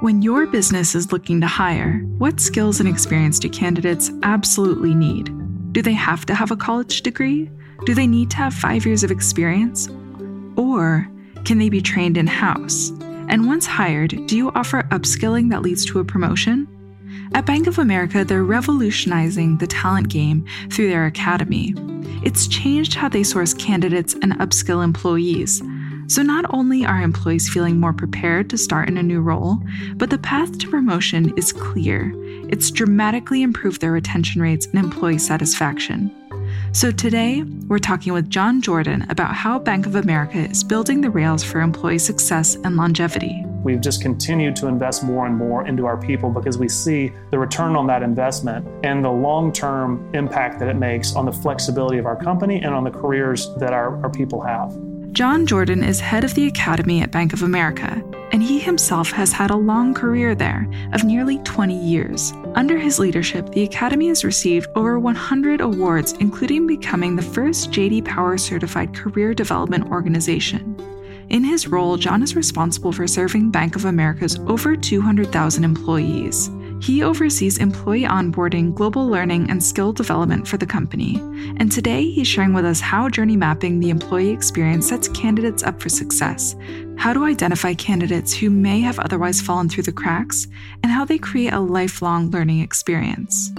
When your business is looking to hire, what skills and experience do candidates absolutely need? Do they have to have a college degree? Do they need to have five years of experience? Or can they be trained in house? And once hired, do you offer upskilling that leads to a promotion? At Bank of America, they're revolutionizing the talent game through their academy. It's changed how they source candidates and upskill employees so not only are employees feeling more prepared to start in a new role, but the path to promotion is clear. It's dramatically improved their retention rates and employee satisfaction. So today, we're talking with John Jordan about how Bank of America is building the rails for employee success and longevity. We've just continued to invest more and more into our people because we see the return on that investment and the long term impact that it makes on the flexibility of our company and on the careers that our, our people have. John Jordan is head of the Academy at Bank of America, and he himself has had a long career there of nearly 20 years. Under his leadership, the Academy has received over 100 awards, including becoming the first JD Power certified career development organization. In his role, John is responsible for serving Bank of America's over 200,000 employees. He oversees employee onboarding, global learning, and skill development for the company. And today, he's sharing with us how journey mapping the employee experience sets candidates up for success, how to identify candidates who may have otherwise fallen through the cracks, and how they create a lifelong learning experience.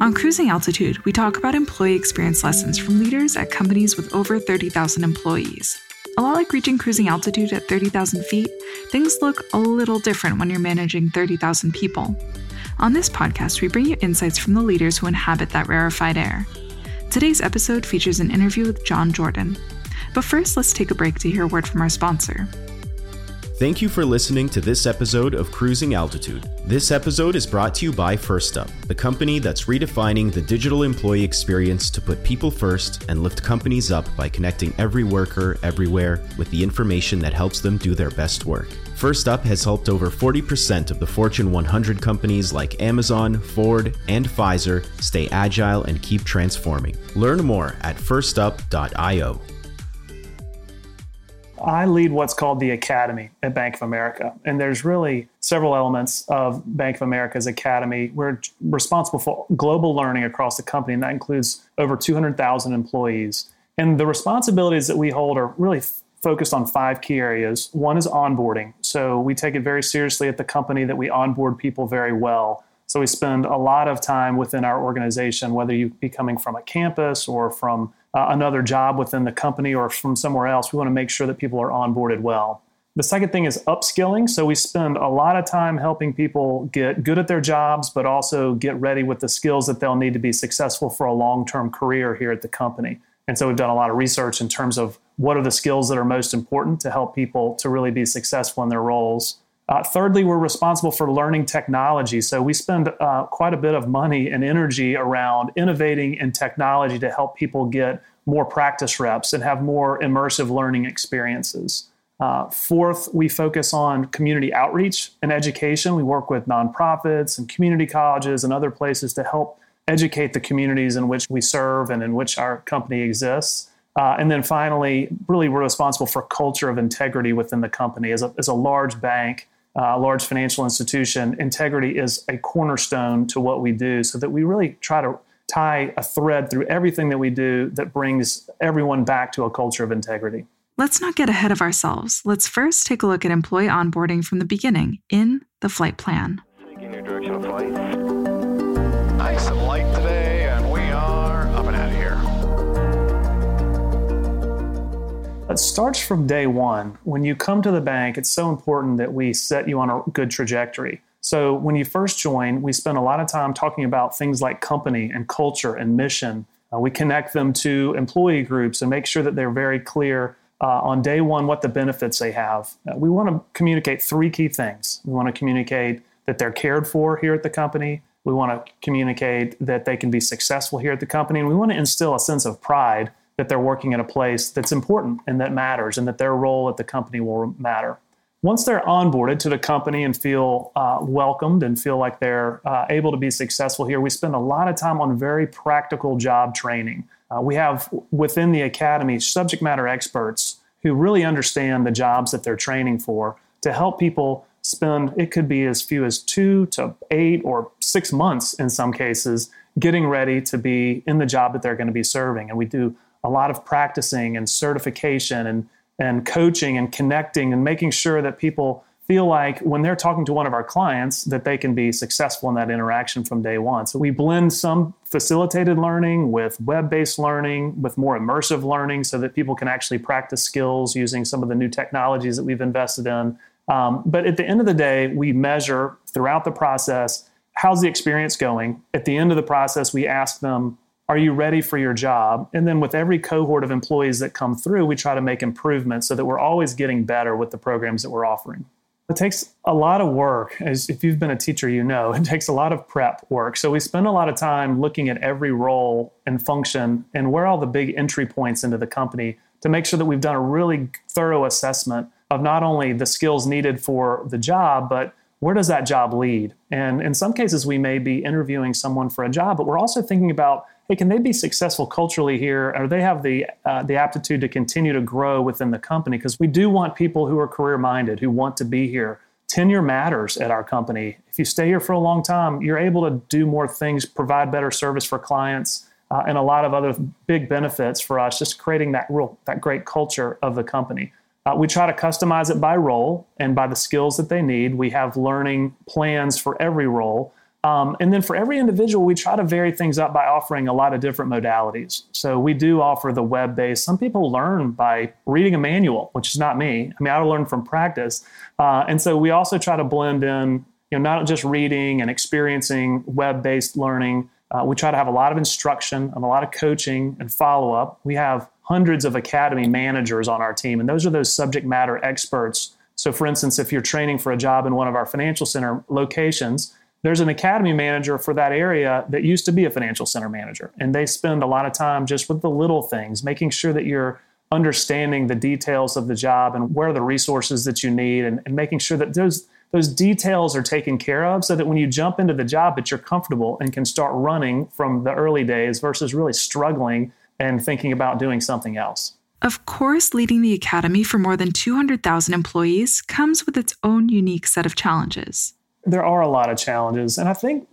On Cruising Altitude, we talk about employee experience lessons from leaders at companies with over 30,000 employees. A lot like reaching cruising altitude at 30,000 feet, things look a little different when you're managing 30,000 people. On this podcast, we bring you insights from the leaders who inhabit that rarefied air. Today's episode features an interview with John Jordan. But first, let's take a break to hear a word from our sponsor. Thank you for listening to this episode of Cruising Altitude. This episode is brought to you by Firstup, the company that's redefining the digital employee experience to put people first and lift companies up by connecting every worker everywhere with the information that helps them do their best work. Firstup has helped over 40% of the Fortune 100 companies like Amazon, Ford, and Pfizer stay agile and keep transforming. Learn more at firstup.io. I lead what's called the Academy at Bank of America. And there's really several elements of Bank of America's Academy. We're responsible for global learning across the company, and that includes over 200,000 employees. And the responsibilities that we hold are really f- focused on five key areas. One is onboarding. So we take it very seriously at the company that we onboard people very well. So we spend a lot of time within our organization, whether you be coming from a campus or from uh, another job within the company or from somewhere else, we want to make sure that people are onboarded well. The second thing is upskilling. So we spend a lot of time helping people get good at their jobs, but also get ready with the skills that they'll need to be successful for a long term career here at the company. And so we've done a lot of research in terms of what are the skills that are most important to help people to really be successful in their roles. Uh, thirdly, we're responsible for learning technology. So we spend uh, quite a bit of money and energy around innovating in technology to help people get more practice reps and have more immersive learning experiences. Uh, fourth, we focus on community outreach and education. We work with nonprofits and community colleges and other places to help educate the communities in which we serve and in which our company exists. Uh, and then finally, really, we're responsible for culture of integrity within the company. As a, as a large bank, uh, large financial institution, integrity is a cornerstone to what we do so that we really try to tie a thread through everything that we do that brings everyone back to a culture of integrity. Let's not get ahead of ourselves. Let's first take a look at employee onboarding from the beginning in the flight plan. Taking your direction of flight. Nice and light It starts from day one. When you come to the bank, it's so important that we set you on a good trajectory. So when you first join, we spend a lot of time talking about things like company and culture and mission. Uh, we connect them to employee groups and make sure that they're very clear uh, on day one what the benefits they have. Uh, we want to communicate three key things. We want to communicate that they're cared for here at the company. We want to communicate that they can be successful here at the company. And we want to instill a sense of pride that they're working at a place that's important and that matters and that their role at the company will matter. Once they're onboarded to the company and feel uh, welcomed and feel like they're uh, able to be successful here, we spend a lot of time on very practical job training. Uh, we have within the academy subject matter experts who really understand the jobs that they're training for to help people spend, it could be as few as two to eight or six months in some cases, getting ready to be in the job that they're going to be serving. And we do a lot of practicing and certification and, and coaching and connecting and making sure that people feel like when they're talking to one of our clients that they can be successful in that interaction from day one. So we blend some facilitated learning with web-based learning with more immersive learning so that people can actually practice skills using some of the new technologies that we've invested in. Um, but at the end of the day, we measure throughout the process how's the experience going. At the end of the process, we ask them, are you ready for your job? And then with every cohort of employees that come through, we try to make improvements so that we're always getting better with the programs that we're offering. It takes a lot of work. As if you've been a teacher, you know it takes a lot of prep work. So we spend a lot of time looking at every role and function and where all the big entry points into the company to make sure that we've done a really thorough assessment of not only the skills needed for the job, but where does that job lead? And in some cases, we may be interviewing someone for a job, but we're also thinking about hey, can they be successful culturally here? Or they have the uh, the aptitude to continue to grow within the company? Because we do want people who are career minded, who want to be here. Tenure matters at our company. If you stay here for a long time, you're able to do more things, provide better service for clients, uh, and a lot of other big benefits for us. Just creating that real that great culture of the company. Uh, we try to customize it by role and by the skills that they need. We have learning plans for every role. Um, and then for every individual, we try to vary things up by offering a lot of different modalities. So we do offer the web based. Some people learn by reading a manual, which is not me. I mean, I learn from practice. Uh, and so we also try to blend in, you know, not just reading and experiencing web based learning. Uh, we try to have a lot of instruction and a lot of coaching and follow up. We have hundreds of academy managers on our team, and those are those subject matter experts. So, for instance, if you're training for a job in one of our financial center locations, there's an academy manager for that area that used to be a financial center manager. And they spend a lot of time just with the little things, making sure that you're understanding the details of the job and where are the resources that you need and, and making sure that those those details are taken care of so that when you jump into the job that you're comfortable and can start running from the early days versus really struggling and thinking about doing something else. Of course, leading the Academy for more than 200,000 employees comes with its own unique set of challenges there are a lot of challenges. And I think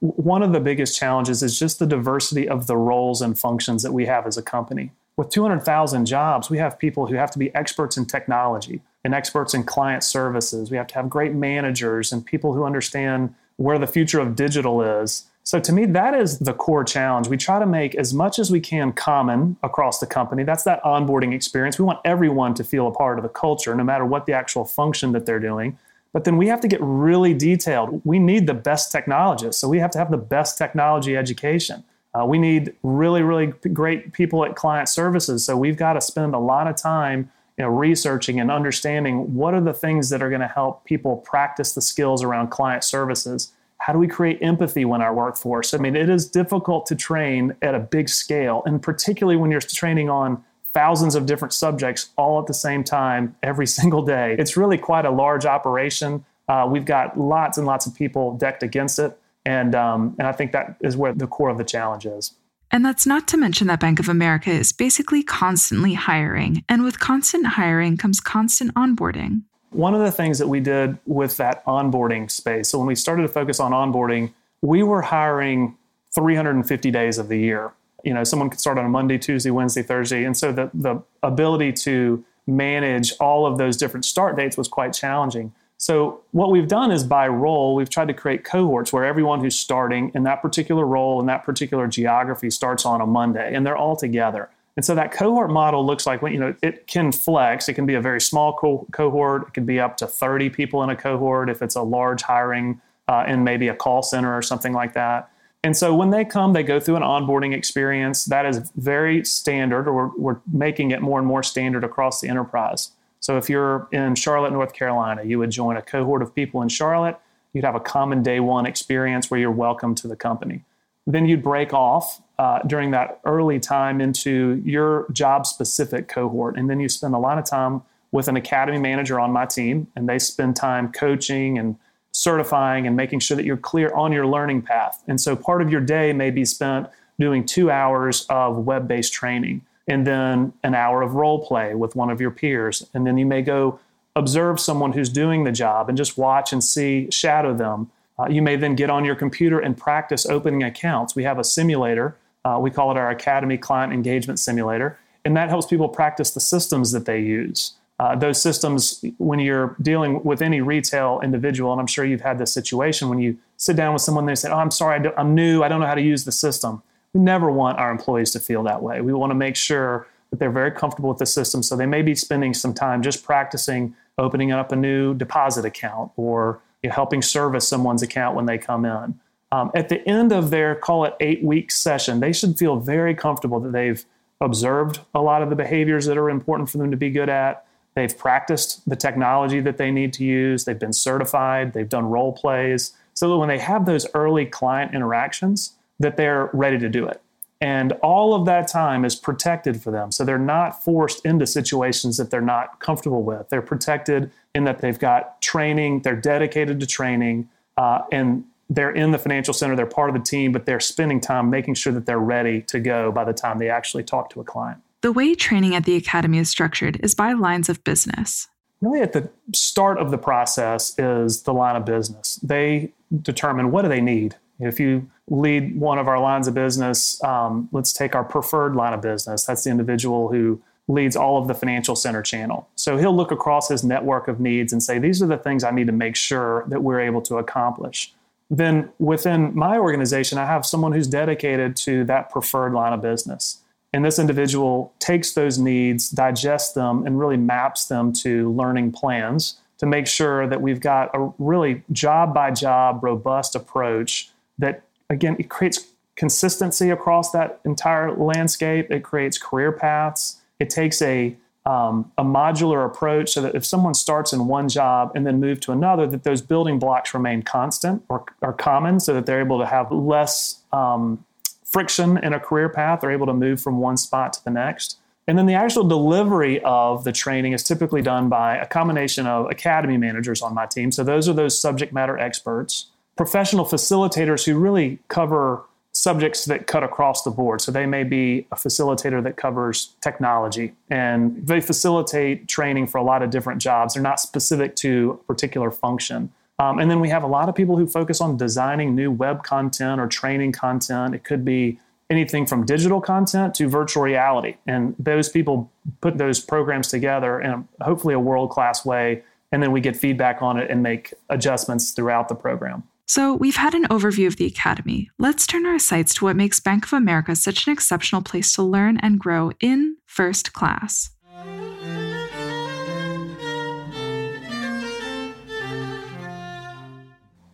one of the biggest challenges is just the diversity of the roles and functions that we have as a company. With 200,000 jobs, we have people who have to be experts in technology and experts in client services. We have to have great managers and people who understand where the future of digital is. So, to me, that is the core challenge. We try to make as much as we can common across the company. That's that onboarding experience. We want everyone to feel a part of the culture, no matter what the actual function that they're doing. But then we have to get really detailed. We need the best technologists. So we have to have the best technology education. Uh, we need really, really great people at client services. So we've got to spend a lot of time you know, researching and understanding what are the things that are going to help people practice the skills around client services. How do we create empathy when our workforce? I mean, it is difficult to train at a big scale, and particularly when you're training on thousands of different subjects all at the same time every single day. It's really quite a large operation. Uh, we've got lots and lots of people decked against it. And, um, and I think that is where the core of the challenge is. And that's not to mention that Bank of America is basically constantly hiring. And with constant hiring comes constant onboarding. One of the things that we did with that onboarding space, so when we started to focus on onboarding, we were hiring 350 days of the year. You know someone could start on a monday tuesday wednesday thursday and so the, the ability to manage all of those different start dates was quite challenging. So what we've done is by role we've tried to create cohorts where everyone who's starting in that particular role in that particular geography starts on a monday and they're all together and so that cohort model looks like you know it can flex it can be a very small co- cohort it can be up to 30 people in a cohort if it's a large hiring uh, in maybe a call center or something like that and so when they come, they go through an onboarding experience that is very standard, or we're, we're, making it more and more standard across the enterprise. So if you're in Charlotte, North Carolina, you would join a cohort of people in Charlotte. You'd have a common day one experience where you're welcome to the company. Then you'd break off uh, during that early time into your job specific cohort. And then you spend a lot of time with an academy manager on my team, and they spend time coaching and certifying and making sure that you're clear on your learning path. And so part of your day may be spent doing two hours of web based training and then an hour of role play with one of your peers. And then you may go observe someone who's doing the job and just watch and see, shadow them. Uh, you may then get on your computer and practice opening accounts. We have a simulator. Uh, we call it our Academy Client Engagement Simulator. And that helps people practice the systems that they use. Uh, those systems, when you're dealing with any retail individual, and I'm sure you've had this situation when you sit down with someone, they say, Oh, I'm sorry, I am new, I don't know how to use the system. We never want our employees to feel that way. We want to make sure that they're very comfortable with the system. So they may be spending some time just practicing opening up a new deposit account or you know, helping service someone's account when they come in. Um, at the end of their, call it eight week session, they should feel very comfortable that they've observed a lot of the behaviors that are important for them to be good at. They've practiced the technology that they need to use. They've been certified. They've done role plays so that when they have those early client interactions, that they're ready to do it. And all of that time is protected for them. So they're not forced into situations that they're not comfortable with. They're protected in that they've got training, they're dedicated to training, uh, and they're in the financial center, they're part of the team, but they're spending time making sure that they're ready to go by the time they actually talk to a client. The way training at the Academy is structured is by lines of business. Really, at the start of the process is the line of business. They determine what do they need if you lead one of our lines of business, um, let's take our preferred line of business. That's the individual who leads all of the financial center channel. So he'll look across his network of needs and say, these are the things I need to make sure that we're able to accomplish. Then within my organization, I have someone who's dedicated to that preferred line of business. And this individual takes those needs, digests them, and really maps them to learning plans to make sure that we've got a really job by job, robust approach that again it creates consistency across that entire landscape. It creates career paths. It takes a um, a modular approach so that if someone starts in one job and then move to another, that those building blocks remain constant or are common, so that they're able to have less um, friction in a career path. They're able to move from one spot to the next. And then the actual delivery of the training is typically done by a combination of academy managers on my team. So those are those subject matter experts professional facilitators who really cover subjects that cut across the board. So they may be a facilitator that covers technology and they facilitate training for a lot of different jobs. They're not specific to a particular function. Um, and then we have a lot of people who focus on designing new web content or training content. It could be anything from digital content to virtual reality. And those people put those programs together in a, hopefully a world class way. And then we get feedback on it and make adjustments throughout the program. So, we've had an overview of the Academy. Let's turn our sights to what makes Bank of America such an exceptional place to learn and grow in first class. I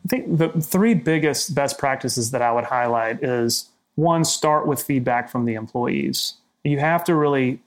think the three biggest best practices that I would highlight is one, start with feedback from the employees. You have to really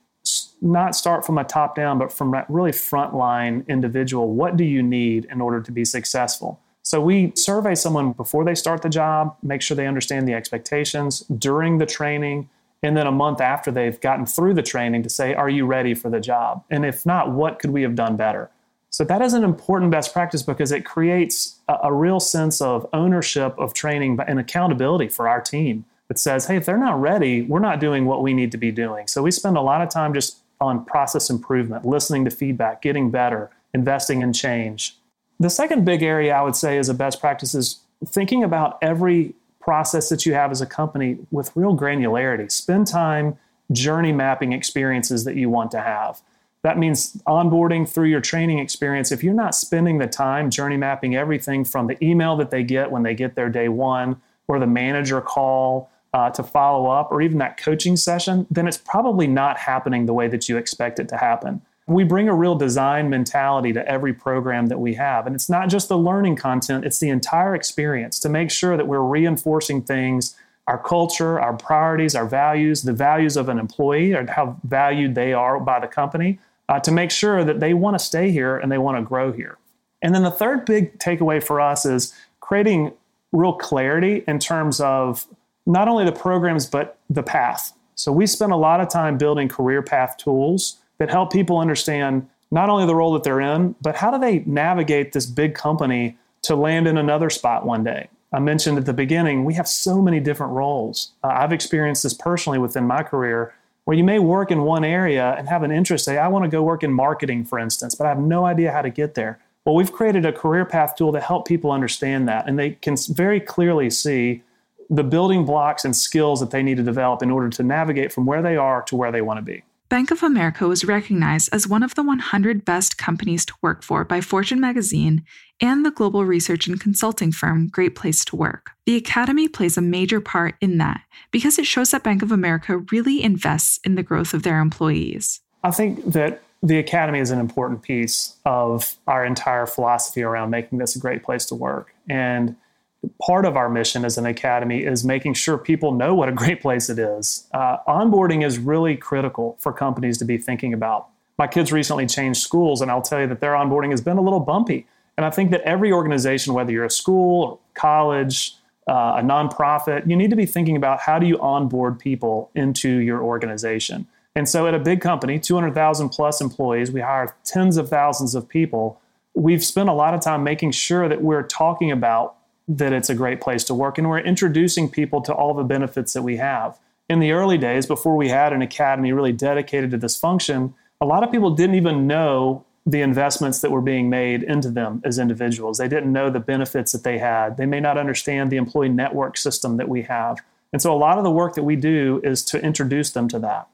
not start from a top down, but from really frontline individual. What do you need in order to be successful? So we survey someone before they start the job, make sure they understand the expectations during the training, and then a month after they've gotten through the training to say, Are you ready for the job? And if not, what could we have done better? So that is an important best practice because it creates a, a real sense of ownership of training and accountability for our team that says, Hey, if they're not ready, we're not doing what we need to be doing. So we spend a lot of time just on process improvement, listening to feedback, getting better, investing in change. The second big area I would say is a best practice is thinking about every process that you have as a company with real granularity. Spend time journey mapping experiences that you want to have. That means onboarding through your training experience. If you're not spending the time journey mapping everything from the email that they get when they get there day one, or the manager call uh, to follow up, or even that coaching session, then it's probably not happening the way that you expect it to happen we bring a real design mentality to every program that we have. And it's not just the learning content, it's the entire experience to make sure that we're reinforcing things our culture, our priorities, our values, the values of an employee, or how valued they are by the company, uh, to make sure that they want to stay here and they want to grow here. And then the third big takeaway for us is creating real clarity in terms of not only the programs, but the path. So we spend a lot of time building career path tools that help people understand not only the role that they're in, but how do they navigate this big company to land in another spot one day. I mentioned at the beginning, we have so many different roles. Uh, I've experienced this personally within my career where you may work in one area and have an interest. Say, I want to go work in marketing, for instance, but I have no idea how to get there. Well, we've created a career path tool to help people understand that, and they can very clearly see the building blocks and skills that they need to develop in order to navigate from where they are to where they want to be. Bank of America was recognized as one of the 100 best companies to work for by Fortune magazine and the global research and consulting firm Great Place to Work. The Academy plays a major part in that because it shows that Bank of America really invests in the growth of their employees. I think that the Academy is an important piece of our entire philosophy around making this a great place to work. And part of our mission as an academy is making sure people know what a great place it is. Uh, onboarding is really critical for companies to be thinking about. My kids recently changed schools, and I'll tell you that their onboarding has been a little bumpy. And I think that every organization, whether you're a school, or college, uh, a nonprofit, you need to be thinking about how do you onboard people into your organization. And so, at a big company, 200,000 plus employees, we hire tens of thousands of people. We've spent a lot of time making sure that we're talking about that it's a great place to work. And we're introducing people to all the benefits that we have. In the early days, before we had an academy really dedicated to this function, a lot of people didn't even know the investments that were being made into them as individuals. They didn't know the benefits that they had. They may not understand the employee network system that we have. And so a lot of the work that we do is to introduce them to that.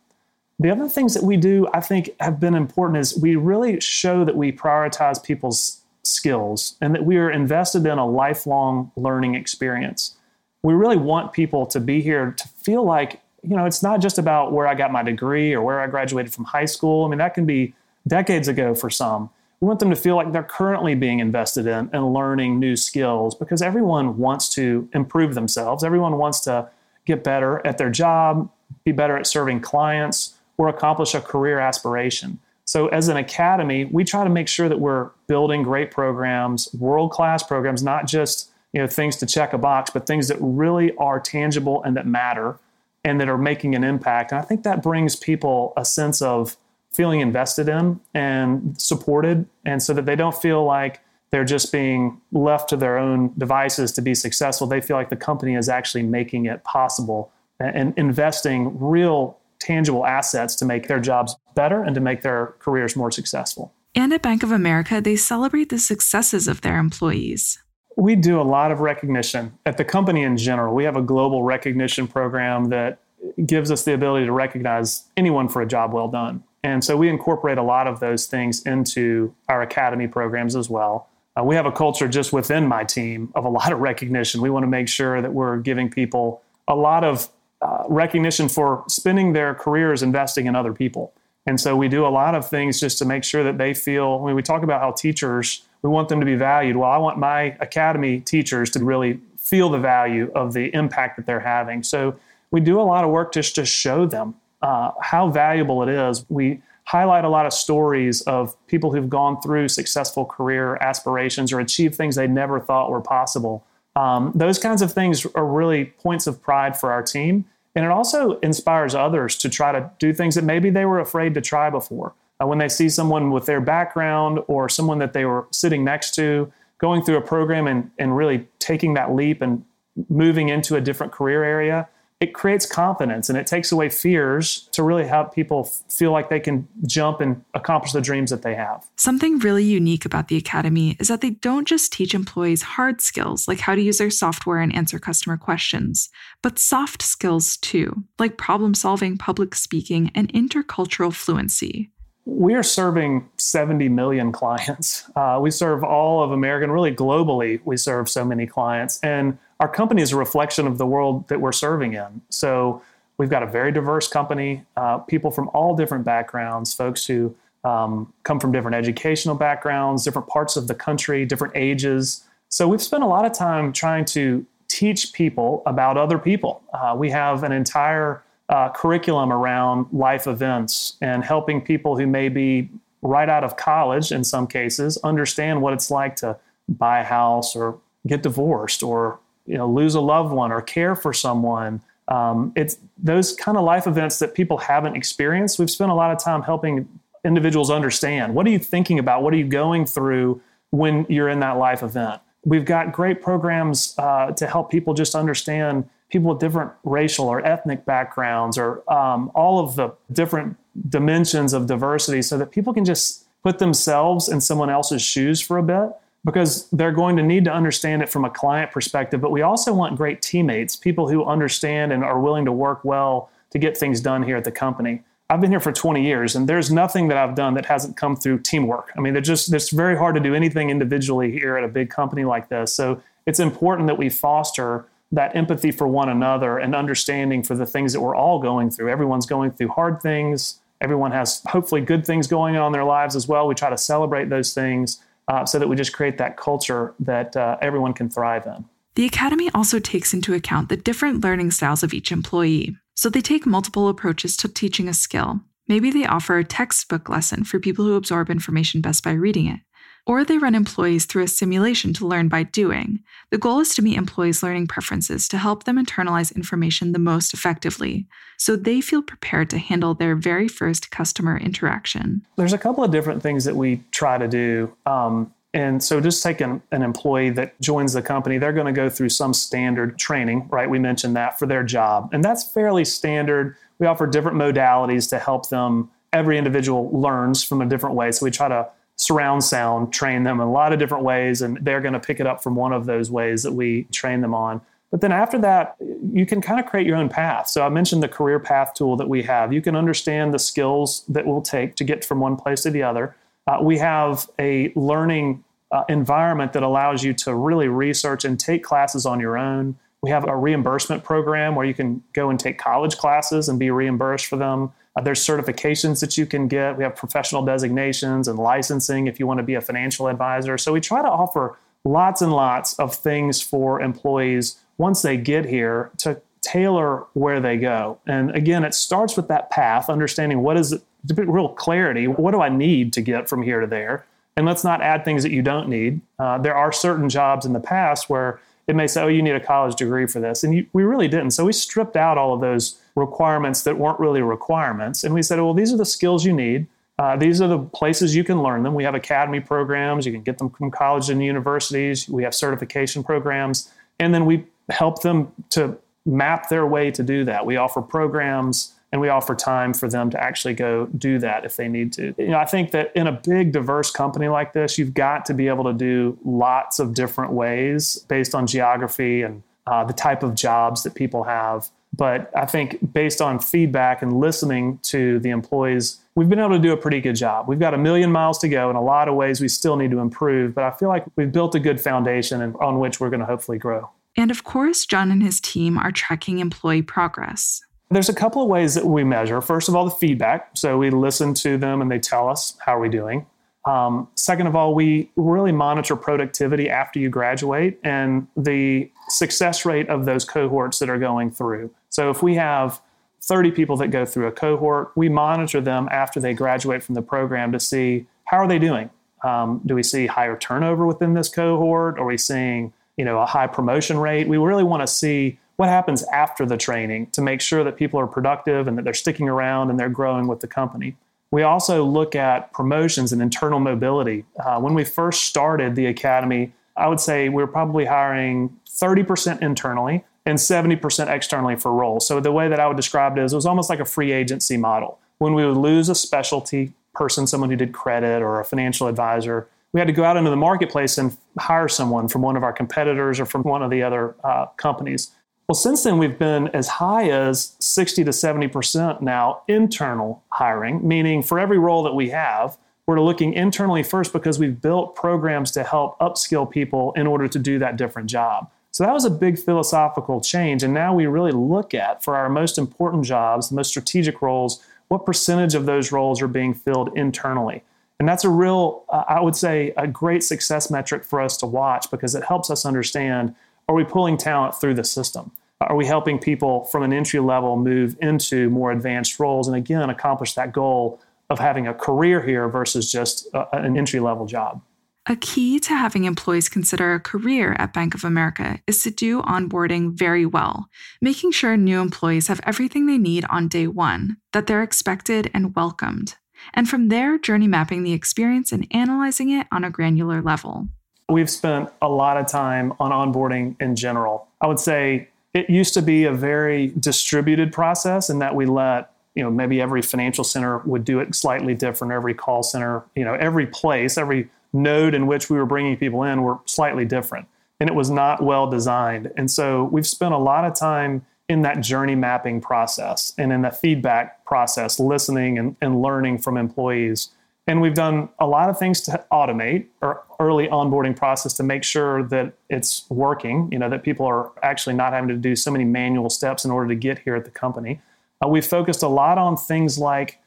The other things that we do, I think, have been important is we really show that we prioritize people's skills and that we are invested in a lifelong learning experience. We really want people to be here to feel like, you know, it's not just about where I got my degree or where I graduated from high school. I mean, that can be decades ago for some. We want them to feel like they're currently being invested in and learning new skills because everyone wants to improve themselves. Everyone wants to get better at their job, be better at serving clients, or accomplish a career aspiration. So, as an academy, we try to make sure that we're building great programs, world class programs, not just you know things to check a box, but things that really are tangible and that matter and that are making an impact. And I think that brings people a sense of feeling invested in and supported, and so that they don't feel like they're just being left to their own devices to be successful. They feel like the company is actually making it possible and investing real tangible assets to make their jobs better and to make their careers more successful. And at Bank of America, they celebrate the successes of their employees. We do a lot of recognition at the company in general. We have a global recognition program that gives us the ability to recognize anyone for a job well done. And so we incorporate a lot of those things into our academy programs as well. Uh, we have a culture just within my team of a lot of recognition. We want to make sure that we're giving people a lot of uh, recognition for spending their careers investing in other people. And so we do a lot of things just to make sure that they feel, when we talk about how teachers, we want them to be valued. Well, I want my academy teachers to really feel the value of the impact that they're having. So we do a lot of work just to show them uh, how valuable it is. We highlight a lot of stories of people who've gone through successful career aspirations or achieved things they never thought were possible. Um, those kinds of things are really points of pride for our team. And it also inspires others to try to do things that maybe they were afraid to try before. Uh, when they see someone with their background or someone that they were sitting next to going through a program and, and really taking that leap and moving into a different career area, it creates confidence and it takes away fears to really help people feel like they can jump and accomplish the dreams that they have. Something really unique about the Academy is that they don't just teach employees hard skills like how to use their software and answer customer questions, but soft skills too, like problem solving, public speaking, and intercultural fluency we are serving 70 million clients. Uh, we serve all of America, and really globally, we serve so many clients. And our company is a reflection of the world that we're serving in. So we've got a very diverse company, uh, people from all different backgrounds, folks who um, come from different educational backgrounds, different parts of the country, different ages. So we've spent a lot of time trying to teach people about other people. Uh, we have an entire uh, curriculum around life events and helping people who may be right out of college in some cases understand what it's like to buy a house or get divorced or you know lose a loved one or care for someone um, it's those kind of life events that people haven't experienced. We've spent a lot of time helping individuals understand what are you thinking about? What are you going through when you're in that life event? We've got great programs uh, to help people just understand people with different racial or ethnic backgrounds or um, all of the different dimensions of diversity so that people can just put themselves in someone else's shoes for a bit because they're going to need to understand it from a client perspective. But we also want great teammates, people who understand and are willing to work well to get things done here at the company. I've been here for 20 years, and there's nothing that I've done that hasn't come through teamwork. I mean, just it's very hard to do anything individually here at a big company like this. So it's important that we foster that empathy for one another and understanding for the things that we're all going through. Everyone's going through hard things. Everyone has hopefully good things going on in their lives as well. We try to celebrate those things uh, so that we just create that culture that uh, everyone can thrive in. The Academy also takes into account the different learning styles of each employee. So they take multiple approaches to teaching a skill. Maybe they offer a textbook lesson for people who absorb information best by reading it. Or they run employees through a simulation to learn by doing. The goal is to meet employees' learning preferences to help them internalize information the most effectively, so they feel prepared to handle their very first customer interaction. There's a couple of different things that we try to do. Um, and so just take an, an, employee that joins the company, they're going to go through some standard training, right? We mentioned that for their job. And that's fairly standard. We offer different modalities to help them. Every individual learns from a different way. So we try to surround sound train them in a lot of different ways, and they're going to pick it up from one of those ways that we train them on. But then after that, you can kind of create your own path. So I mentioned the career path tool that we have. You can understand the skills that will take to get from one place to the other. Uh, we have a learning uh, environment that allows you to really research and take classes on your own. We have a reimbursement program where you can go and take college classes and be reimbursed for them. Uh, there's certifications that you can get. We have professional designations and licensing if you want to be a financial advisor. So we try to offer lots and lots of things for employees once they get here to tailor where they go. And again, it starts with that path, understanding what is real clarity. What do I need to get from here to there? And let's not add things that you don't need. Uh, there are certain jobs in the past where it may say, oh, you need a college degree for this. And you, we really didn't. So we stripped out all of those requirements that weren't really requirements. And we said, well, these are the skills you need. Uh, these are the places you can learn them. We have academy programs. You can get them from college and universities. We have certification programs. And then we help them to map their way to do that. We offer programs and we offer time for them to actually go do that if they need to. You know, I think that in a big diverse company like this, you've got to be able to do lots of different ways based on geography and uh, the type of jobs that people have. But I think based on feedback and listening to the employees, we've been able to do a pretty good job. We've got a million miles to go. In a lot of ways, we still need to improve, but I feel like we've built a good foundation and on which we're going to hopefully grow. And of course, John and his team are tracking employee progress. There's a couple of ways that we measure. First of all, the feedback. So we listen to them and they tell us how are we doing. Um, second of all, we really monitor productivity after you graduate and the success rate of those cohorts that are going through. So if we have 30 people that go through a cohort, we monitor them after they graduate from the program to see how are they doing. Um, do we see higher turnover within this cohort? Are we seeing you know a high promotion rate? We really want to see what happens after the training to make sure that people are productive and that they're sticking around and they're growing with the company. We also look at promotions and internal mobility. Uh, when we first started the academy, I would say we were probably hiring 30% internally and 70% externally for roles. So the way that I would describe it is it was almost like a free agency model. When we would lose a specialty person, someone who did credit or a financial advisor, we had to go out into the marketplace and hire someone from one of our competitors or from one of the other uh, companies. Well, since then, we've been as high as 60 to 70% now internal hiring, meaning for every role that we have, we're looking internally first because we've built programs to help upskill people in order to do that different job. So that was a big philosophical change. And now we really look at, for our most important jobs, the most strategic roles, what percentage of those roles are being filled internally. And that's a real, uh, I would say, a great success metric for us to watch because it helps us understand are we pulling talent through the system? Are we helping people from an entry level move into more advanced roles and again accomplish that goal of having a career here versus just a, an entry level job? A key to having employees consider a career at Bank of America is to do onboarding very well, making sure new employees have everything they need on day one, that they're expected and welcomed, and from there, journey mapping the experience and analyzing it on a granular level. We've spent a lot of time on onboarding in general. I would say it used to be a very distributed process in that we let you know maybe every financial center would do it slightly different every call center you know every place every node in which we were bringing people in were slightly different and it was not well designed and so we've spent a lot of time in that journey mapping process and in the feedback process listening and, and learning from employees and we've done a lot of things to automate our early onboarding process to make sure that it's working, you know, that people are actually not having to do so many manual steps in order to get here at the company. Uh, we've focused a lot on things like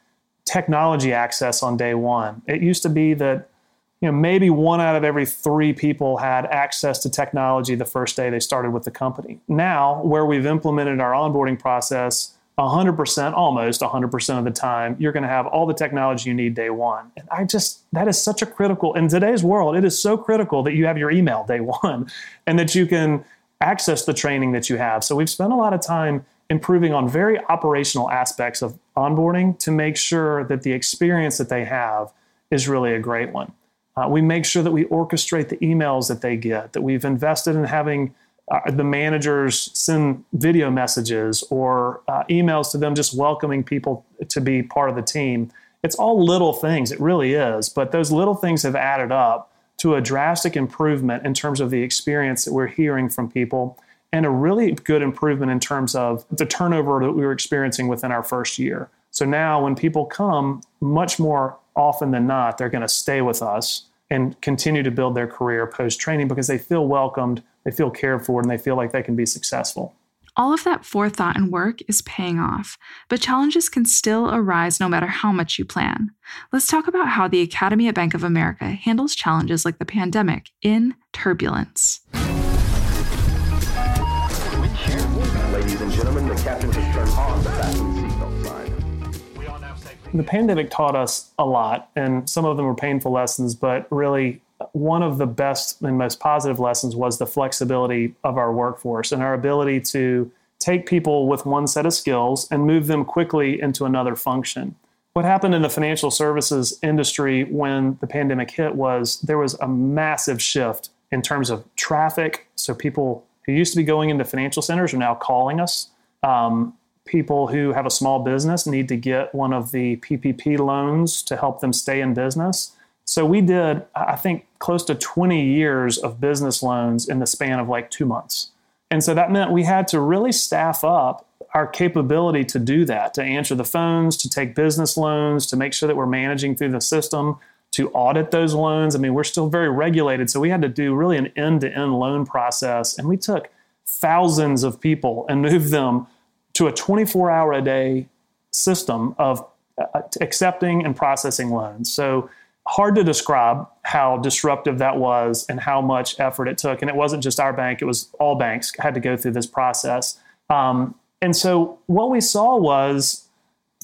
technology access on day one. It used to be that you know maybe one out of every three people had access to technology the first day they started with the company. Now, where we've implemented our onboarding process 100%, almost 100% of the time, you're going to have all the technology you need day one. And I just, that is such a critical, in today's world, it is so critical that you have your email day one and that you can access the training that you have. So we've spent a lot of time improving on very operational aspects of onboarding to make sure that the experience that they have is really a great one. Uh, we make sure that we orchestrate the emails that they get, that we've invested in having uh, the managers send video messages or uh, emails to them just welcoming people to be part of the team. It's all little things, it really is, but those little things have added up to a drastic improvement in terms of the experience that we're hearing from people and a really good improvement in terms of the turnover that we were experiencing within our first year. So now when people come, much more often than not, they're going to stay with us and continue to build their career post training because they feel welcomed, they feel cared for, and they feel like they can be successful. All of that forethought and work is paying off, but challenges can still arise no matter how much you plan. Let's talk about how the Academy at Bank of America handles challenges like the pandemic in turbulence. The pandemic taught us a lot, and some of them were painful lessons, but really one of the best and most positive lessons was the flexibility of our workforce and our ability to take people with one set of skills and move them quickly into another function. What happened in the financial services industry when the pandemic hit was there was a massive shift in terms of traffic. So people who used to be going into financial centers are now calling us. Um, people who have a small business need to get one of the PPP loans to help them stay in business. So we did, I think, close to 20 years of business loans in the span of like two months. And so that meant we had to really staff up our capability to do that, to answer the phones, to take business loans, to make sure that we're managing through the system, to audit those loans. I mean, we're still very regulated. So we had to do really an end to end loan process. And we took thousands of people and moved them to a 24 hour a day system of uh, accepting and processing loans. So hard to describe how disruptive that was and how much effort it took. And it wasn't just our bank, it was all banks had to go through this process. Um, and so what we saw was,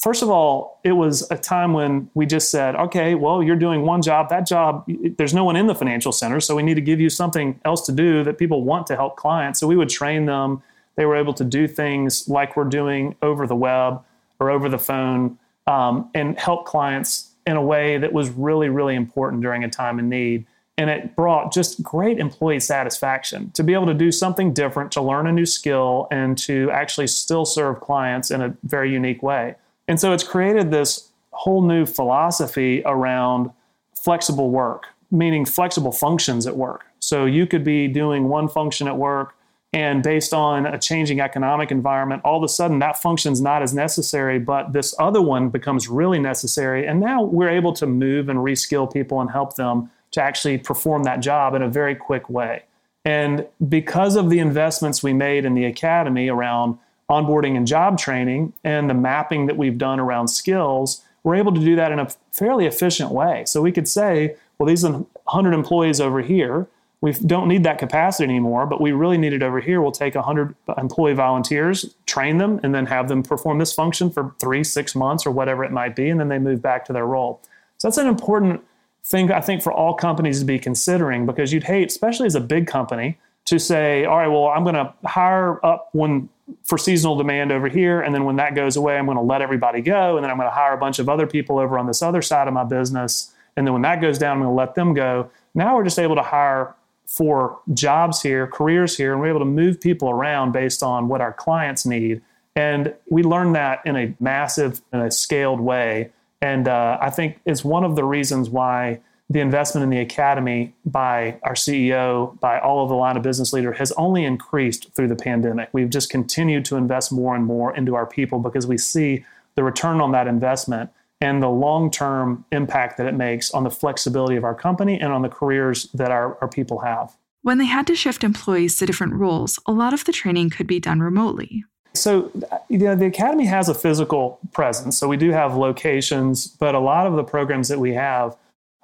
first of all, it was a time when we just said, okay, well, you're doing one job. That job, there's no one in the financial center. So we need to give you something else to do that people want to help clients. So we would train them they were able to do things like we're doing over the web or over the phone um, and help clients in a way that was really, really important during a time of need. And it brought just great employee satisfaction to be able to do something different, to learn a new skill, and to actually still serve clients in a very unique way. And so it's created this whole new philosophy around flexible work, meaning flexible functions at work. So you could be doing one function at work and based on a changing economic environment, all of a sudden that function's not as necessary, but this other one becomes really necessary. And now we're able to move and reskill people and help them to actually perform that job in a very quick way. And because of the investments we made in the academy around onboarding and job training and the mapping that we've done around skills, we're able to do that in a fairly efficient way. So we could say, well, these 100 employees over here, we don't need that capacity anymore, but we really need it over here. We'll take 100 employee volunteers, train them, and then have them perform this function for three, six months, or whatever it might be, and then they move back to their role. So that's an important thing, I think, for all companies to be considering because you'd hate, especially as a big company, to say, all right, well, I'm going to hire up one for seasonal demand over here, and then when that goes away, I'm going to let everybody go, and then I'm going to hire a bunch of other people over on this other side of my business, and then when that goes down, I'm going to let them go. Now we're just able to hire for jobs here, careers here, and we're able to move people around based on what our clients need. And we learned that in a massive and a scaled way. And uh, I think it's one of the reasons why the investment in the academy by our CEO, by all of the line of business leader, has only increased through the pandemic. We've just continued to invest more and more into our people because we see the return on that investment and the long term impact that it makes on the flexibility of our company and on the careers that our, our people have. When they had to shift employees to different roles, a lot of the training could be done remotely. So, you know, the academy has a physical presence. So we do have locations, but a lot of the programs that we have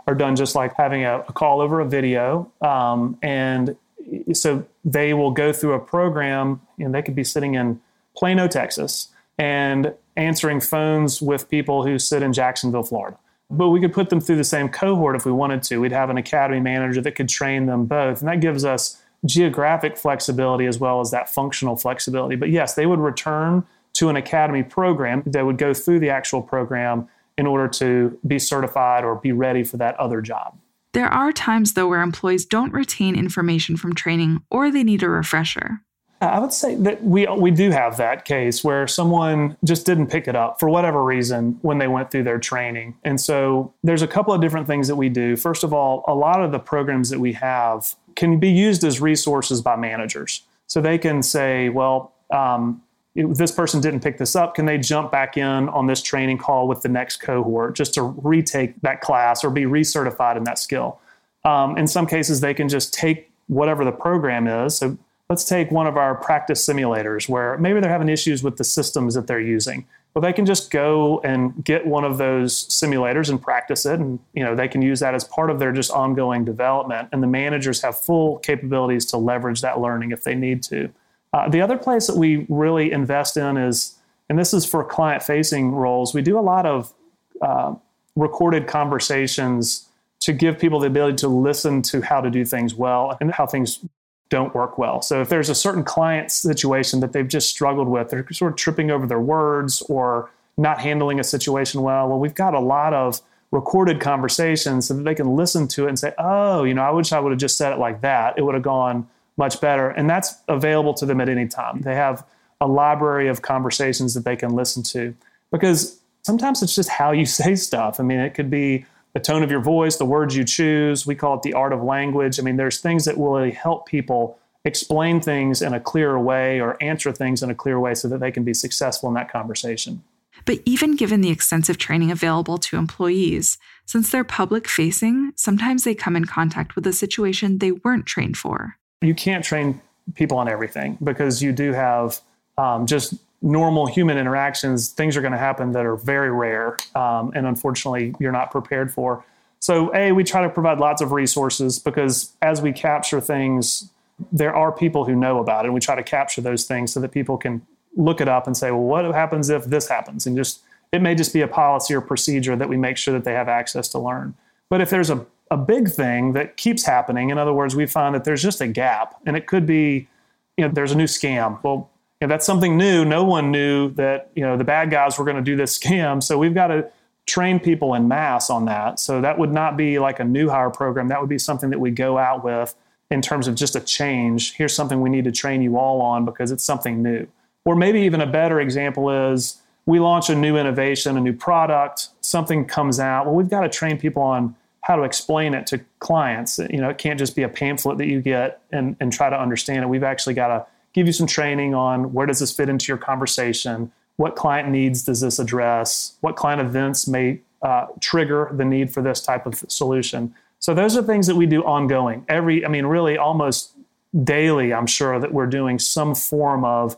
are done just like having a, a call over a video. Um, and so they will go through a program, and they could be sitting in Plano, Texas, and answering phones with people who sit in Jacksonville, Florida. But we could put them through the same cohort if we wanted to. We'd have an academy manager that could train them both. And that gives us geographic flexibility as well as that functional flexibility. But yes, they would return to an academy program. They would go through the actual program in order to be certified or be ready for that other job. There are times, though, where employees don't retain information from training or they need a refresher. I would say that we we do have that case where someone just didn't pick it up for whatever reason when they went through their training. And so there's a couple of different things that we do. First of all, a lot of the programs that we have can be used as resources by managers. So they can say, well, um, this person didn't pick this up. Can they jump back in on this training call with the next cohort just to retake that class or be recertified in that skill? Um, in some cases, they can just take whatever the program is. So let's take one of our practice simulators where maybe they're having issues with the systems that they're using. Well, they can just go and get one of those simulators and practice it, and you know they can use that as part of their just ongoing development. And the managers have full capabilities to leverage that learning if they need to. Uh, the other place that we really invest in is, and this is for client facing roles, we do a lot of uh, recorded conversations to give people the ability to listen to how to do things well and how things don't work well. So if there's a certain client situation that they've just struggled with, they're sort of tripping over their words or not handling a situation well, well, we've got a lot of recorded conversations so that they can listen to it and say, oh, you know, I wish I would have just said it like that. It would have gone much better. And that's available to them at any time. They have a library of conversations that they can listen to because sometimes it's just how you say stuff. I mean, it could be the tone of your voice, the words you choose. We call it the art of language. I mean, there's things that will really help people explain things in a clearer way or answer things in a clear way so that they can be successful in that conversation. But even given the extensive training available to employees, since they're public facing, sometimes they come in contact with a situation they weren't trained for you can't train people on everything because you do have um, just normal human interactions. Things are going to happen that are very rare, um, and unfortunately, you're not prepared for. So, a we try to provide lots of resources because as we capture things, there are people who know about it. And we try to capture those things so that people can look it up and say, well, what happens if this happens? And just it may just be a policy or procedure that we make sure that they have access to learn. But if there's a a big thing that keeps happening. In other words, we find that there's just a gap, and it could be, you know, there's a new scam. Well, you know, that's something new. No one knew that you know the bad guys were going to do this scam, so we've got to train people in mass on that. So that would not be like a new hire program. That would be something that we go out with in terms of just a change. Here's something we need to train you all on because it's something new. Or maybe even a better example is we launch a new innovation, a new product, something comes out. Well, we've got to train people on how to explain it to clients. You know, it can't just be a pamphlet that you get and, and try to understand it. We've actually got to give you some training on where does this fit into your conversation? What client needs does this address? What client events may uh, trigger the need for this type of solution? So those are things that we do ongoing. Every, I mean, really almost daily, I'm sure that we're doing some form of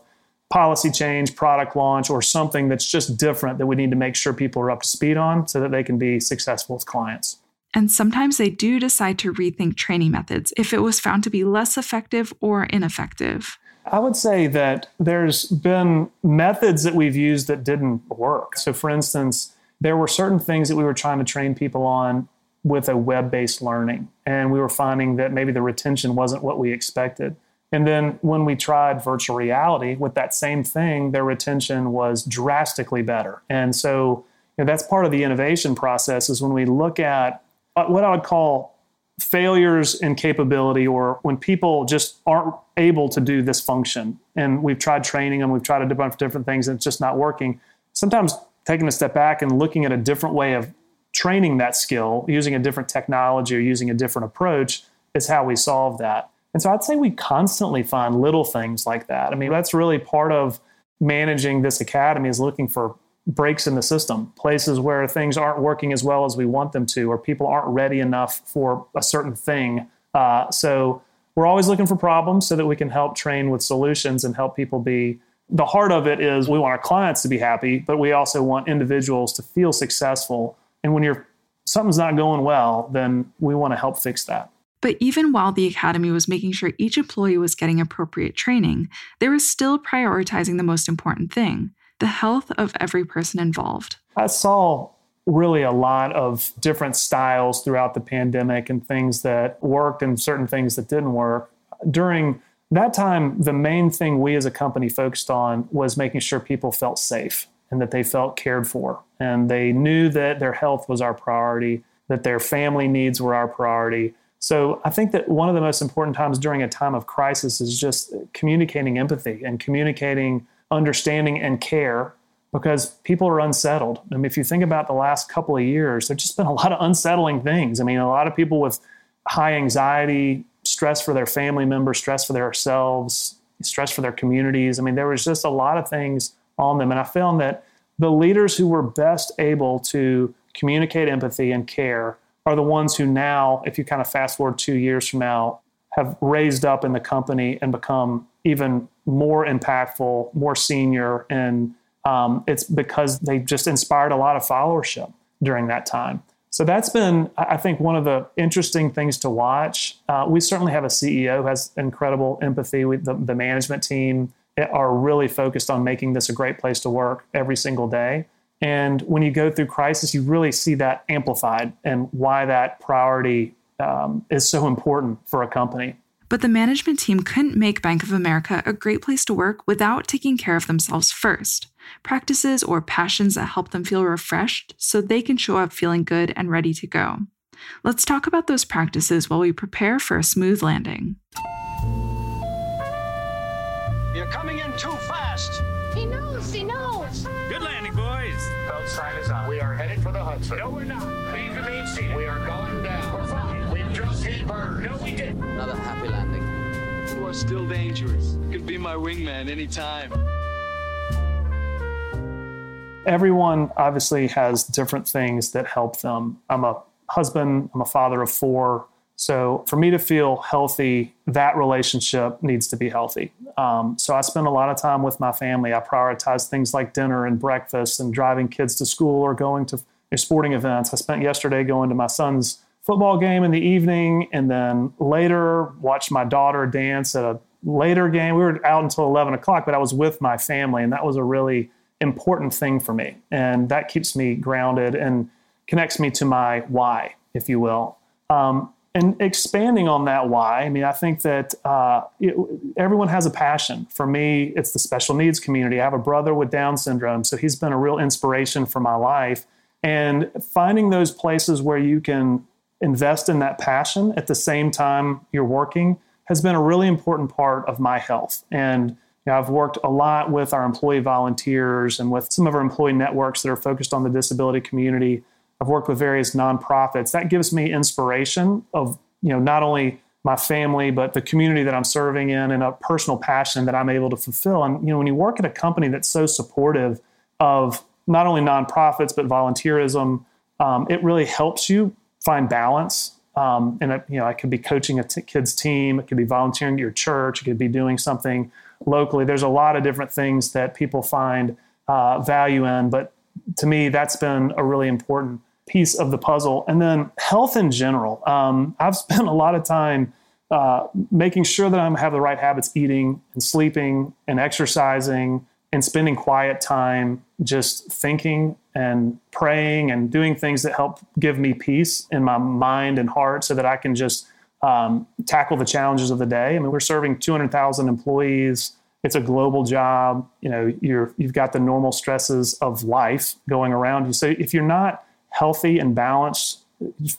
policy change, product launch, or something that's just different that we need to make sure people are up to speed on so that they can be successful with clients. And sometimes they do decide to rethink training methods if it was found to be less effective or ineffective. I would say that there's been methods that we've used that didn't work. So, for instance, there were certain things that we were trying to train people on with a web based learning, and we were finding that maybe the retention wasn't what we expected. And then when we tried virtual reality with that same thing, their retention was drastically better. And so you know, that's part of the innovation process is when we look at what I would call failures in capability or when people just aren't able to do this function and we've tried training them, we've tried a bunch of different things and it's just not working. Sometimes taking a step back and looking at a different way of training that skill, using a different technology or using a different approach is how we solve that. And so I'd say we constantly find little things like that. I mean, that's really part of managing this academy is looking for breaks in the system, places where things aren't working as well as we want them to, or people aren't ready enough for a certain thing. Uh, so we're always looking for problems so that we can help train with solutions and help people be. The heart of it is we want our clients to be happy, but we also want individuals to feel successful. And when you're something's not going well, then we want to help fix that. But even while the Academy was making sure each employee was getting appropriate training, they were still prioritizing the most important thing the health of every person involved. I saw really a lot of different styles throughout the pandemic and things that worked and certain things that didn't work. During that time, the main thing we as a company focused on was making sure people felt safe and that they felt cared for. And they knew that their health was our priority, that their family needs were our priority. So I think that one of the most important times during a time of crisis is just communicating empathy and communicating understanding and care because people are unsettled. I mean, if you think about the last couple of years, there's just been a lot of unsettling things. I mean, a lot of people with high anxiety, stress for their family members, stress for themselves, stress for their communities. I mean, there was just a lot of things on them. And I found that the leaders who were best able to communicate empathy and care are the ones who now, if you kind of fast forward two years from now, have raised up in the company and become even more impactful, more senior, and um, it's because they just inspired a lot of followership during that time. So that's been, I think, one of the interesting things to watch. Uh, we certainly have a CEO who has incredible empathy. We, the, the management team are really focused on making this a great place to work every single day. And when you go through crisis, you really see that amplified and why that priority um, is so important for a company. But the management team couldn't make Bank of America a great place to work without taking care of themselves first. Practices or passions that help them feel refreshed so they can show up feeling good and ready to go. Let's talk about those practices while we prepare for a smooth landing. You're coming in too fast. He knows, he knows. Good landing, boys. Belt sign is on. We are headed for the Hudson. No, we're not. Leave the main seat. We are going down. We're fine. We've hit burn. No, we didn't. Another happy landing. You are still dangerous. You can be my wingman anytime. Everyone obviously has different things that help them. I'm a husband, I'm a father of four. So for me to feel healthy, that relationship needs to be healthy. Um, so I spend a lot of time with my family. I prioritize things like dinner and breakfast and driving kids to school or going to sporting events. I spent yesterday going to my son's football game in the evening and then later watched my daughter dance at a later game. We were out until 11 o'clock, but I was with my family, and that was a really important thing for me. And that keeps me grounded and connects me to my why, if you will. Um, and expanding on that why, I mean, I think that uh, it, everyone has a passion. For me, it's the special needs community. I have a brother with Down syndrome, so he's been a real inspiration for my life. And finding those places where you can invest in that passion at the same time you're working has been a really important part of my health. And you know, I've worked a lot with our employee volunteers and with some of our employee networks that are focused on the disability community. I've worked with various nonprofits. That gives me inspiration of, you know, not only my family, but the community that I'm serving in and a personal passion that I'm able to fulfill. And, you know, when you work at a company that's so supportive of not only nonprofits, but volunteerism, um, it really helps you find balance. Um, and it, you know, I could be coaching a t- kid's team. It could be volunteering at your church. It could be doing something locally. There's a lot of different things that people find uh, value in. But to me, that's been a really important piece of the puzzle. And then health in general. Um, I've spent a lot of time uh, making sure that I have the right habits, eating and sleeping and exercising and spending quiet time just thinking and praying and doing things that help give me peace in my mind and heart so that I can just um, tackle the challenges of the day. I mean, we're serving 200,000 employees. It's a global job. You know, you're, you've got the normal stresses of life going around you. So if you're not healthy and balanced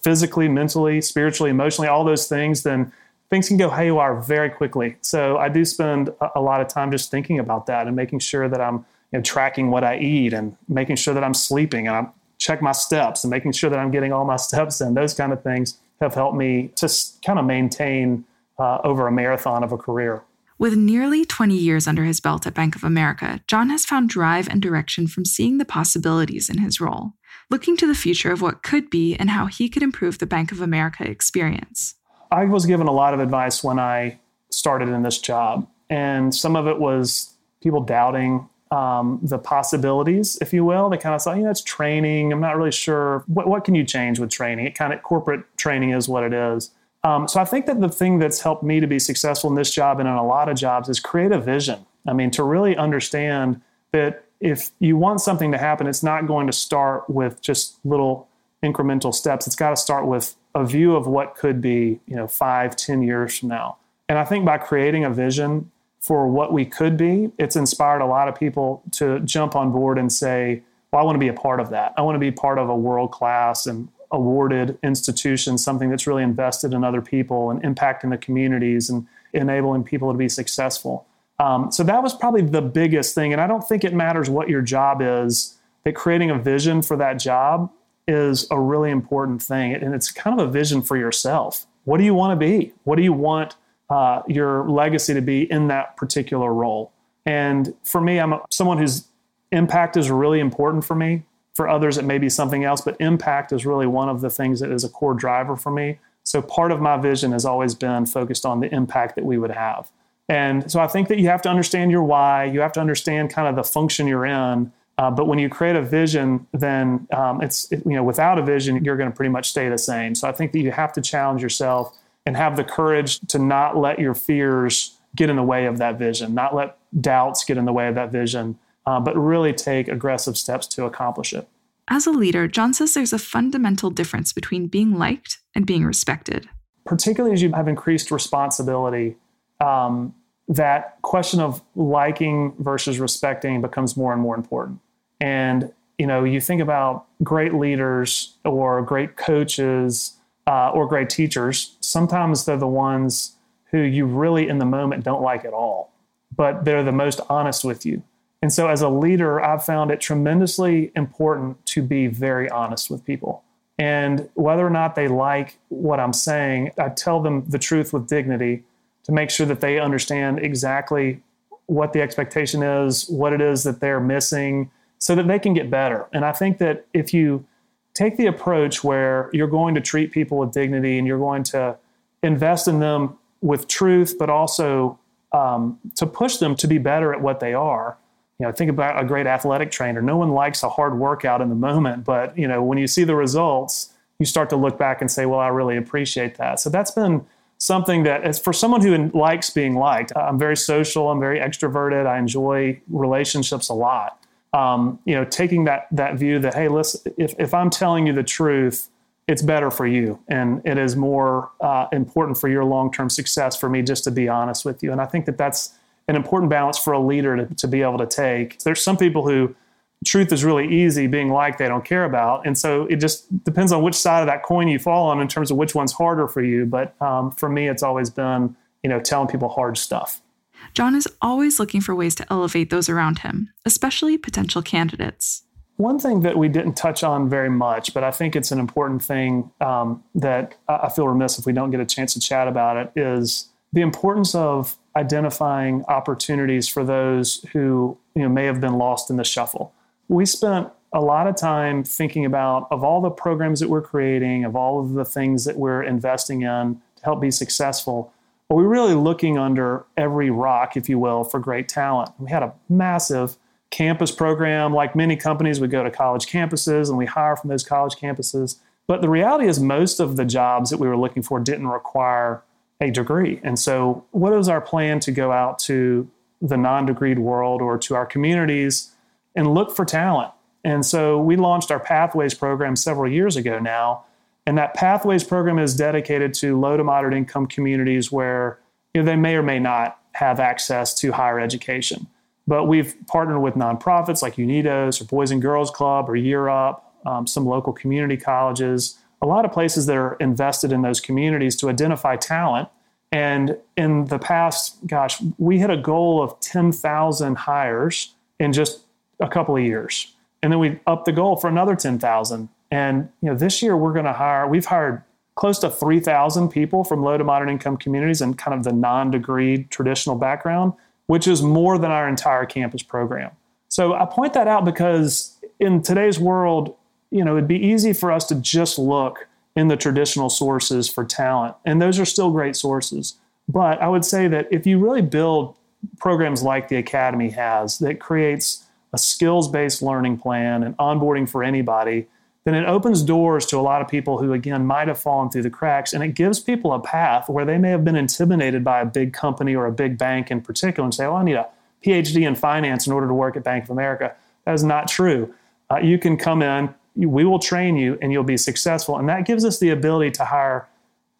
physically, mentally, spiritually, emotionally, all those things, then things can go haywire very quickly. So I do spend a lot of time just thinking about that and making sure that I'm you know, tracking what I eat and making sure that I'm sleeping and I check my steps and making sure that I'm getting all my steps in. Those kind of things have helped me to kind of maintain uh, over a marathon of a career. With nearly 20 years under his belt at Bank of America, John has found drive and direction from seeing the possibilities in his role, looking to the future of what could be and how he could improve the Bank of America experience. I was given a lot of advice when I started in this job, and some of it was people doubting um, the possibilities, if you will. They kind of thought, you know, it's training. I'm not really sure. What, what can you change with training? It kind of corporate training is what it is. Um, so I think that the thing that's helped me to be successful in this job and in a lot of jobs is create a vision. I mean, to really understand that if you want something to happen, it's not going to start with just little incremental steps. It's got to start with a view of what could be, you know, five, ten years from now. And I think by creating a vision for what we could be, it's inspired a lot of people to jump on board and say, well, I want to be a part of that. I want to be part of a world class and awarded institution, something that's really invested in other people and impacting the communities and enabling people to be successful. Um, so that was probably the biggest thing. And I don't think it matters what your job is, that creating a vision for that job is a really important thing. And it's kind of a vision for yourself. What do you want to be? What do you want uh, your legacy to be in that particular role? And for me, I'm a, someone whose impact is really important for me. For others, it may be something else, but impact is really one of the things that is a core driver for me. So part of my vision has always been focused on the impact that we would have. And so I think that you have to understand your why, you have to understand kind of the function you're in uh, but when you create a vision, then um, it's it, you know without a vision, you're going to pretty much stay the same. So I think that you have to challenge yourself and have the courage to not let your fears get in the way of that vision, not let doubts get in the way of that vision, uh, but really take aggressive steps to accomplish it. As a leader, John says there's a fundamental difference between being liked and being respected. Particularly as you have increased responsibility, um, that question of liking versus respecting becomes more and more important. And you know, you think about great leaders or great coaches uh, or great teachers. Sometimes they're the ones who you really, in the moment, don't like at all, but they're the most honest with you. And so, as a leader, I've found it tremendously important to be very honest with people. And whether or not they like what I'm saying, I tell them the truth with dignity to make sure that they understand exactly what the expectation is, what it is that they're missing, so that they can get better. And I think that if you take the approach where you're going to treat people with dignity and you're going to invest in them with truth, but also um, to push them to be better at what they are. You know, think about a great athletic trainer. No one likes a hard workout in the moment, but you know, when you see the results, you start to look back and say, "Well, I really appreciate that." So that's been something that is for someone who likes being liked. I'm very social. I'm very extroverted. I enjoy relationships a lot. Um, you know, taking that that view that hey, listen, if if I'm telling you the truth, it's better for you, and it is more uh, important for your long term success for me just to be honest with you. And I think that that's an important balance for a leader to, to be able to take. There's some people who truth is really easy being like they don't care about and so it just depends on which side of that coin you fall on in terms of which one's harder for you but um, for me it's always been you know telling people hard stuff john is always looking for ways to elevate those around him especially potential candidates one thing that we didn't touch on very much but i think it's an important thing um, that i feel remiss if we don't get a chance to chat about it is the importance of identifying opportunities for those who you know may have been lost in the shuffle we spent a lot of time thinking about of all the programs that we're creating, of all of the things that we're investing in to help be successful. Are we really looking under every rock, if you will, for great talent? We had a massive campus program. Like many companies, we go to college campuses and we hire from those college campuses. But the reality is, most of the jobs that we were looking for didn't require a degree. And so, what is our plan to go out to the non degreed world or to our communities and look for talent. And so we launched our Pathways program several years ago now. And that Pathways program is dedicated to low to moderate income communities where you know, they may or may not have access to higher education. But we've partnered with nonprofits like Unidos or Boys and Girls Club or Year Up, um, some local community colleges, a lot of places that are invested in those communities to identify talent. And in the past, gosh, we hit a goal of 10,000 hires in just a couple of years. And then we upped the goal for another 10,000. And you know, this year we're going to hire, we've hired close to 3,000 people from low to moderate income communities and kind of the non-degree traditional background, which is more than our entire campus program. So I point that out because in today's world, you know, it'd be easy for us to just look in the traditional sources for talent, and those are still great sources. But I would say that if you really build programs like the Academy has that creates a skills based learning plan and onboarding for anybody, then it opens doors to a lot of people who, again, might have fallen through the cracks. And it gives people a path where they may have been intimidated by a big company or a big bank in particular and say, well, I need a PhD in finance in order to work at Bank of America. That is not true. Uh, you can come in, we will train you, and you'll be successful. And that gives us the ability to hire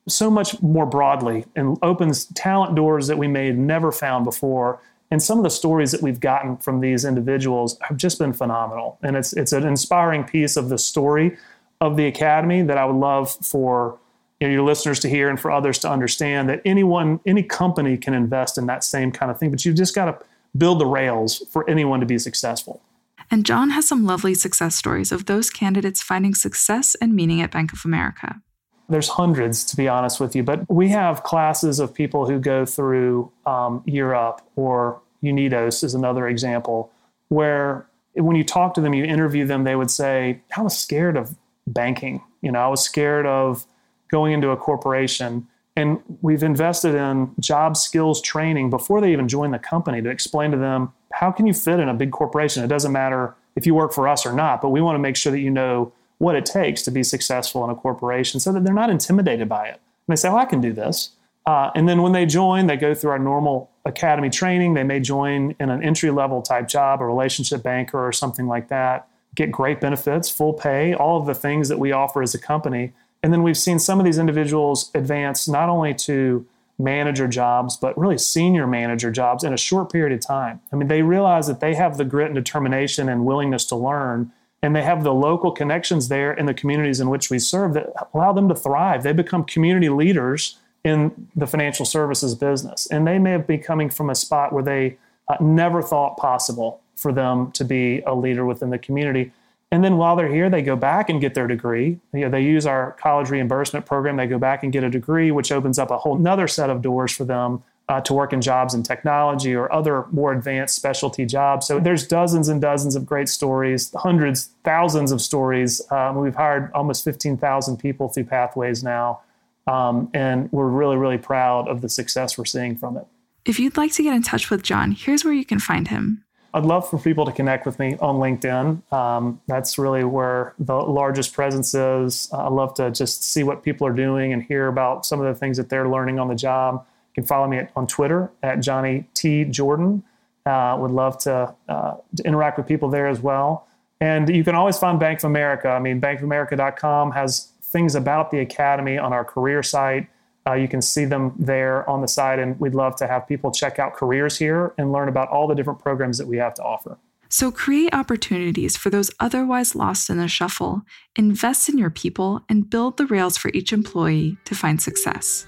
so much more broadly and opens talent doors that we may have never found before and some of the stories that we've gotten from these individuals have just been phenomenal. And it's it's an inspiring piece of the story of the academy that I would love for you know, your listeners to hear and for others to understand that anyone, any company can invest in that same kind of thing, but you've just got to build the rails for anyone to be successful. And John has some lovely success stories of those candidates finding success and meaning at Bank of America. There's hundreds, to be honest with you, but we have classes of people who go through um, Up or Unidos is another example where when you talk to them, you interview them, they would say, I was scared of banking. You know, I was scared of going into a corporation. And we've invested in job skills training before they even join the company to explain to them how can you fit in a big corporation? It doesn't matter if you work for us or not, but we want to make sure that you know what it takes to be successful in a corporation so that they're not intimidated by it. And they say, oh, I can do this. Uh, and then when they join, they go through our normal academy training. They may join in an entry level type job, a relationship banker or something like that, get great benefits, full pay, all of the things that we offer as a company. And then we've seen some of these individuals advance not only to manager jobs, but really senior manager jobs in a short period of time. I mean, they realize that they have the grit and determination and willingness to learn, and they have the local connections there in the communities in which we serve that allow them to thrive. They become community leaders in the financial services business. And they may have been coming from a spot where they uh, never thought possible for them to be a leader within the community. And then while they're here, they go back and get their degree. You know, they use our college reimbursement program. They go back and get a degree, which opens up a whole another set of doors for them uh, to work in jobs in technology or other more advanced specialty jobs. So there's dozens and dozens of great stories, hundreds, thousands of stories. Um, we've hired almost 15,000 people through Pathways now. Um, and we're really, really proud of the success we're seeing from it. If you'd like to get in touch with John, here's where you can find him. I'd love for people to connect with me on LinkedIn. Um, that's really where the largest presence is. I love to just see what people are doing and hear about some of the things that they're learning on the job. You can follow me on Twitter at Johnny T Jordan. Uh, would love to, uh, to interact with people there as well. And you can always find Bank of America. I mean, bankofamerica.com has things about the Academy on our career site. Uh, you can see them there on the site, and we'd love to have people check out careers here and learn about all the different programs that we have to offer. So, create opportunities for those otherwise lost in the shuffle, invest in your people, and build the rails for each employee to find success.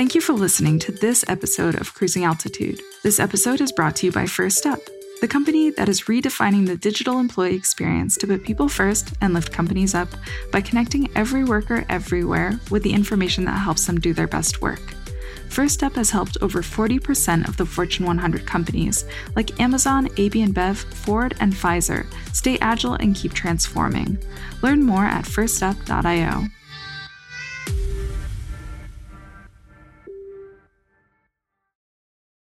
Thank you for listening to this episode of Cruising Altitude. This episode is brought to you by Firstup the company that is redefining the digital employee experience to put people first and lift companies up by connecting every worker everywhere with the information that helps them do their best work. Firstup has helped over 40% of the Fortune 100 companies, like Amazon, AB InBev, Ford, and Pfizer, stay agile and keep transforming. Learn more at firstup.io.